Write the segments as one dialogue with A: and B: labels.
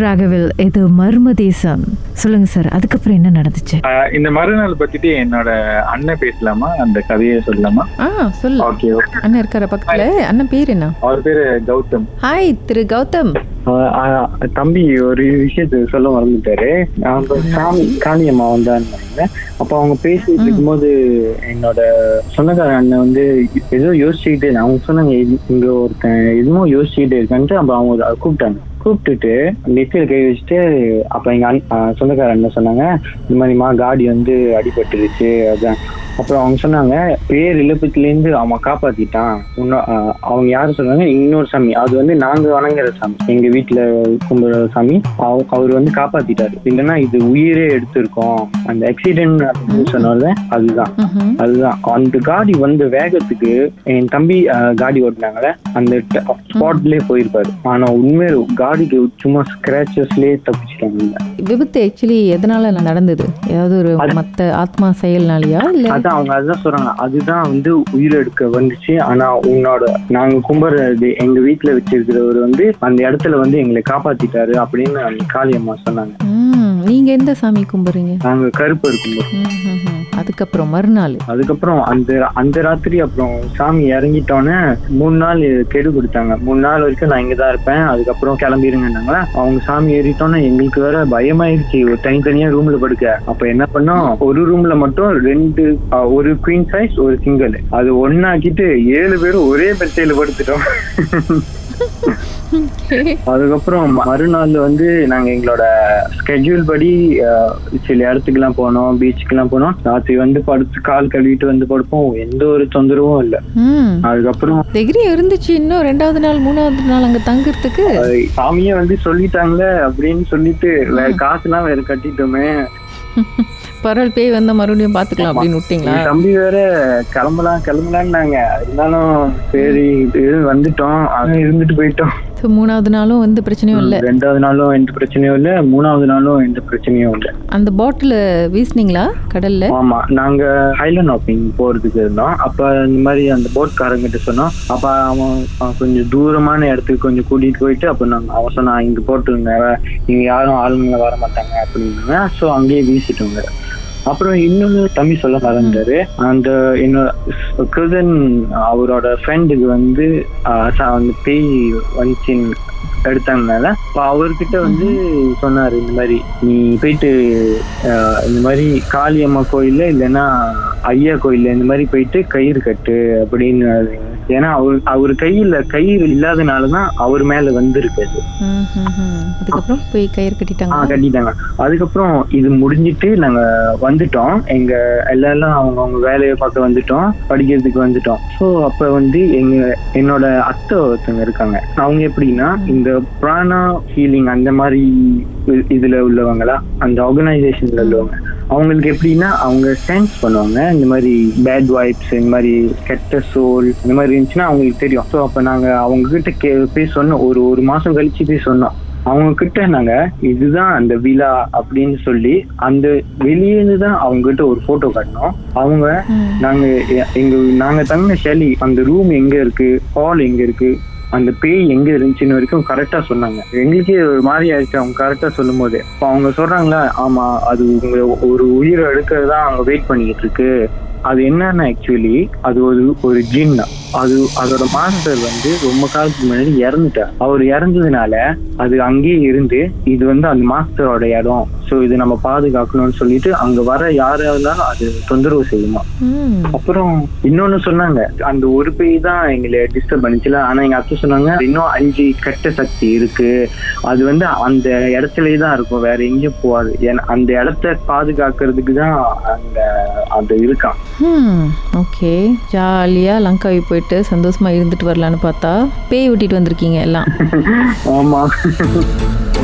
A: ராகவில் இது மர்ம தேசம். சொல்லுங்க சார் அதுக்கப்புறம் என்ன நடந்துச்சு?
B: இந்த மறுநாள் பத்திட்டு என்னோட அண்ணன் பேசலாமா? அந்த கதையை சொல்லலாமா?
C: ஆ சொல்லு.
B: ஓகே
C: அண்ணன் இருக்கார பக்கத்துல. அண்ணன் பேர் என்ன?
B: அவர் பேரு கௌதம்.
C: ஹாய் திரு கௌதம்.
D: தம்பி ஒரு விஷயத்த சொல்ல மறந்துட்டாரு. சாமி காளியம்மா வந்தாங்க அப்ப அவங்க பேசிட்டு இருக்கும்போது என்னோட சொந்தக்கார அண்ணன் வந்து ஏதோ யோசிச்சுக்கிட்டே. அவங்க சொன்னாங்க "இது- இங்க ஒருத்தன் எதுவும் யோசிச்சுக்கிட்டே இருக்கான்ட்டு அப்ப அவங்க அதை கூப்பிட்டாங்க. கூப்பிட்டுட்டு நெத்தியில கை வச்சுட்டு அப்ப எங்க அண்ணன் ஆஹ் சொந்தக்கார அண்ணன் சொன்னாங்க இந்த மாதிரிமா காடி வந்து அடிபட்டுருச்சு அதான். அப்புறம் அவங்க சொன்னாங்க பேர் இழப்பத்துல இருந்து அவன் காப்பாத்திட்டான். இன்னும் அவங்க யாரு சொன்னாங்க? இன்னொரு சாமி. அது வந்து நாங்க வணங்குற சாமி. எங்க வீட்டுல கும்பிடுற சாமி. அவ- அவர் வந்து காப்பாத்திட்டாரு. இல்லைன்னா இது உயிரே எடுத்திருக்கோம். அந்த ஆக்சிடென்ட் அப்படின்னு சொன்னால அதுதான். அதுதான். அந்த காடி வந்த வேகத்துக்கு என் தம்பி காடி ஓட்டினாங்களே அந்த ஸ்பாட்லயே போயிருப்பாரு. ஆனா உண்மையில காடிக்கு சும்மா ஸ்கிராச்சஸ்லயே தப்பிச்சிட்டாங்க.
C: விபத்து ஆக்சுவலி எதனால நடந்தது? ஏதாவது ஒரு மத்த ஆத்மா செயல்னாலயா? இல்ல
D: அதான் அவங்க அதுதான் சொல்றாங்க. அதுதான் வந்து உயிரெடுக்க வந்துச்சு. ஆனா உன்னோட நாங்க கும்பிடுறது எங்க வீட்டுல வச்சிருக்கிறவர் வந்து அந்த இடத்துல வந்து எங்களை காப்பாத்திட்டாரு அப்படின்னு காளியம்மா சொன்னாங்க.
C: நீங்க எந்த சாமி கும்பிடுறீங்க
D: நாங்க கருப்பர் கும்பிடுறோம்.
C: அதுக்கப்புறம் மறுநாள்.
D: அதுக்கப்புறம் அந்த அந்த ராத்திரி அப்புறம் சாமி இறங்கிட்டோன்னே மூணு நாள் கெடு கொடுத்தாங்க. மூணு நாள் வரைக்கும் நான் இங்கதான் இருப்பேன். அதுக்கப்புறம் கிளம்பிருங்கன்னாங்களா அவங்க சாமி ஏறிட்டோன்னே எங்களுக்கு வேற பயமாயிருச்சு. ஒரு தனித்தனியா ரூம்ல படுக்க. அப்ப என்ன பண்ணோம்? ஒரு ரூம்ல மட்டும் ரெண்டு ஒரு குவீன் சைஸ் ஒரு சிங்கிள் அது ஒன்னாக்கிட்டு ஏழு பேரும் ஒரே பெட்டையில படுத்துட்டோம். அதுக்கப்புறம் மறுநாள் வந்து நாங்க எங்களோட ஸ்கெட்யூல் படி சில இடத்துக்குலாம் போனோம் பீச்சுக்கெல்லாம் போனோம். ராத்திரி வந்து படுத்து கால் கழுவிட்டு வந்து படுப்போம். எந்த ஒரு தொந்தரவும் இல்லை. அதுக்கப்புறம்
C: தைரியம் இருந்துச்சு இன்னும் ரெண்டாவது நாள் மூணாவது நாள் அங்க தங்குறதுக்கு?
D: சாமியே வந்து சொல்லிட்டாங்க அப்படின்னு சொல்லிட்டு வேற காசுலாம் வேற கட்டிட்டோமே.
C: பரவல் பேய் வந்தா மறுபடியும் பாத்துக்கலாம் அப்படின்னு விட்டீங்களா?
D: தம்பி வேற கிளம்பலாம் கிளம்பலான்னாங்க. இருந்தாலும் சரி வந்துட்டோம். அங்க இருந்துட்டு போயிட்டோம்.
C: மூணாவது நாளும் எந்த பிரச்சனையும் இல்ல.
D: ரெண்டாவது நாளும் எந்த பிரச்சனையும் இல்லை. மூணாவது நாளும் எந்த பிரச்சனையும் இல்லை.
C: அந்த பாட்டில வீசுனீங்களா கடல்ல?
D: ஆமா நாங்க ஹைலண்ட் ஹாப்பிங் போறதுக்கு இருந்தோம். அப்ப இந்த மாதிரி அந்த போட்காரங்கிட்ட சொன்னோம். அப்ப அவன் கொஞ்சம் தூரமான இடத்துக்கு கொஞ்சம் கூட்டிட்டு போயிட்டு அப்ப நாங்க அவன் சொன்னான் இங்க போட்டுருங்க இங்க யாரும் ஆளுங்க வர மாட்டாங்க. அப்படின்னாங்க. ஸோ அங்கேயே வீசிட்டோங்க அப்புறம் இன்னொன்னு தம்பி சொல்ல மறந்தாரு அந்த என்னோட கசன் அவரோட ஃப்ரெண்டுக்கு வந்து அந்த பேய் வந்துச்சின்னு எடுத்தாங்கனால இப்போ அவர்கிட்ட வந்து சொன்னாரு இந்த மாதிரி நீ போயிட்டு இந்த மாதிரி காளியம்மா கோயில்ல இல்லைன்னா ஐயா கோயில்ல இந்த மாதிரி போயிட்டு கயிறு கட்டு அப்படின்னு ஏன்னா அவர் அவர் கையில கயிறு இல்லாதனாலதான் அவர் மேல
C: ம். அதுக்கப்புறம் போய் கயிறு கட்டிட்டாங்க
D: கட்டிட்டாங்க. அதுக்கப்புறம் இது முடிஞ்சிட்டு நாங்க வந்துட்டோம். எங்க எல்லாரும் அவங்க அவங்க வேலையை பார்க்க வந்துட்டோம். படிக்கிறதுக்கு வந்துட்டோம். ஸோ அப்ப வந்து எங்க என்னோட அத்தை ஒருத்தவங்க இருக்காங்க. அவங்க எப்படின்னா இந்த பிராணா ஹீலிங் அந்த மாதிரி இதுல உள்ளவங்களா? அந்த ஆர்கனைசேஷன்ல உள்ளவங்க. அவங்களுக்கு எப்படின்னா அவங்க சென்ஸ் பண்ணுவாங்க. இந்த மாதிரி பேட் வைப்ஸ் இந்த மாதிரி கெட்ட சோல் இந்த மாதிரி இருந்துச்சுன்னா அவங்களுக்கு தெரியும். ஸோ அப்ப நாங்க அவங்க கிட்ட கே போய் சொன்னோம். ஒரு ஒரு மாசம் கழிச்சு போய் சொன்னோம். அவங்க கிட்ட நாங்க இதுதான் அந்த விழா அப்படின்னு சொல்லி அந்த வெளியே இருந்து தான் அவங்க கிட்ட ஒரு போட்டோ காட்டினோம். அவங்க நாங்க எங்க நாங்க தங்கின ஷெலி அந்த ரூம் எங்க இருக்கு? ஹால் எங்க இருக்கு? அந்த பேய் எங்க இருந்துச்சுன்னு வரைக்கும் கரெக்டா சொன்னாங்க. எங்களுக்கே ஒரு மாதிரி ஆயிடுச்சு. அவங்க கரெக்டா சொல்லும் போது இப்போ அவங்க சொல்றாங்களா ஆமா அது உங்க ஒரு உயிரை எடுக்கிறதா அவங்க வெயிட் பண்ணிக்கிட்டு இருக்கு. அது என்னன்னா ஆக்சுவலி அது ஒரு ஒரு ஜின் அது அதோட மாஸ்டர் வந்து ரொம்ப காலத்துக்கு முன்னாடி இறந்துட்டார். அவர் இறந்ததுனால அது அங்கேயே இருந்து இது வந்து அந்த மாஸ்டரோட இடம். ஸோ இது நம்ம பாதுகாக்கணும்னு சொல்லிட்டு அங்க வர யாரா இருந்தாலும் அது தொந்தரவு செய்யுமா. அப்புறம் இன்னொன்னு சொன்னாங்க. அந்த ஒரு பேய் தான் எங்களை டிஸ்டர்ப் பண்ணிச்சுல. ஆனா எங்க அத்தை சொன்னாங்க இன்னும் அஞ்சு கெட்ட சக்தி இருக்கு. அது வந்து அந்த இடத்துலயே தான் இருக்கும். வேற எங்கேயும் போகாது. ஏன்னா அந்த இடத்த பாதுகாக்கிறதுக்கு தான் அங்க அது இருக்கான்.
C: ஓகே ஜாலியா லங்காவி போயிட்டு சந்தோஷமா இருந்துட்டு வரலான்னு பார்த்தா பேய் விட்டிட்டு வந்திருக்கீங்க எல்லாம்.
D: ஆமா.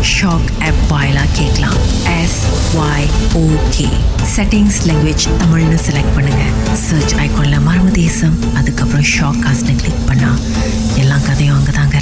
A: ஷாக் ஆப் வாயிலாக கேட்கலாம். S Y okay settings language தமிழ்னு செலக்ட் பண்ணுங்க. சர்ச் ஐக்கோனில் மர்ம தேசம் அதுக்கப்புறம் ஷாக் காஸ்ட்னு கிளிக் பண்ணால் எல்லா கதையும் அங்கே தாங்க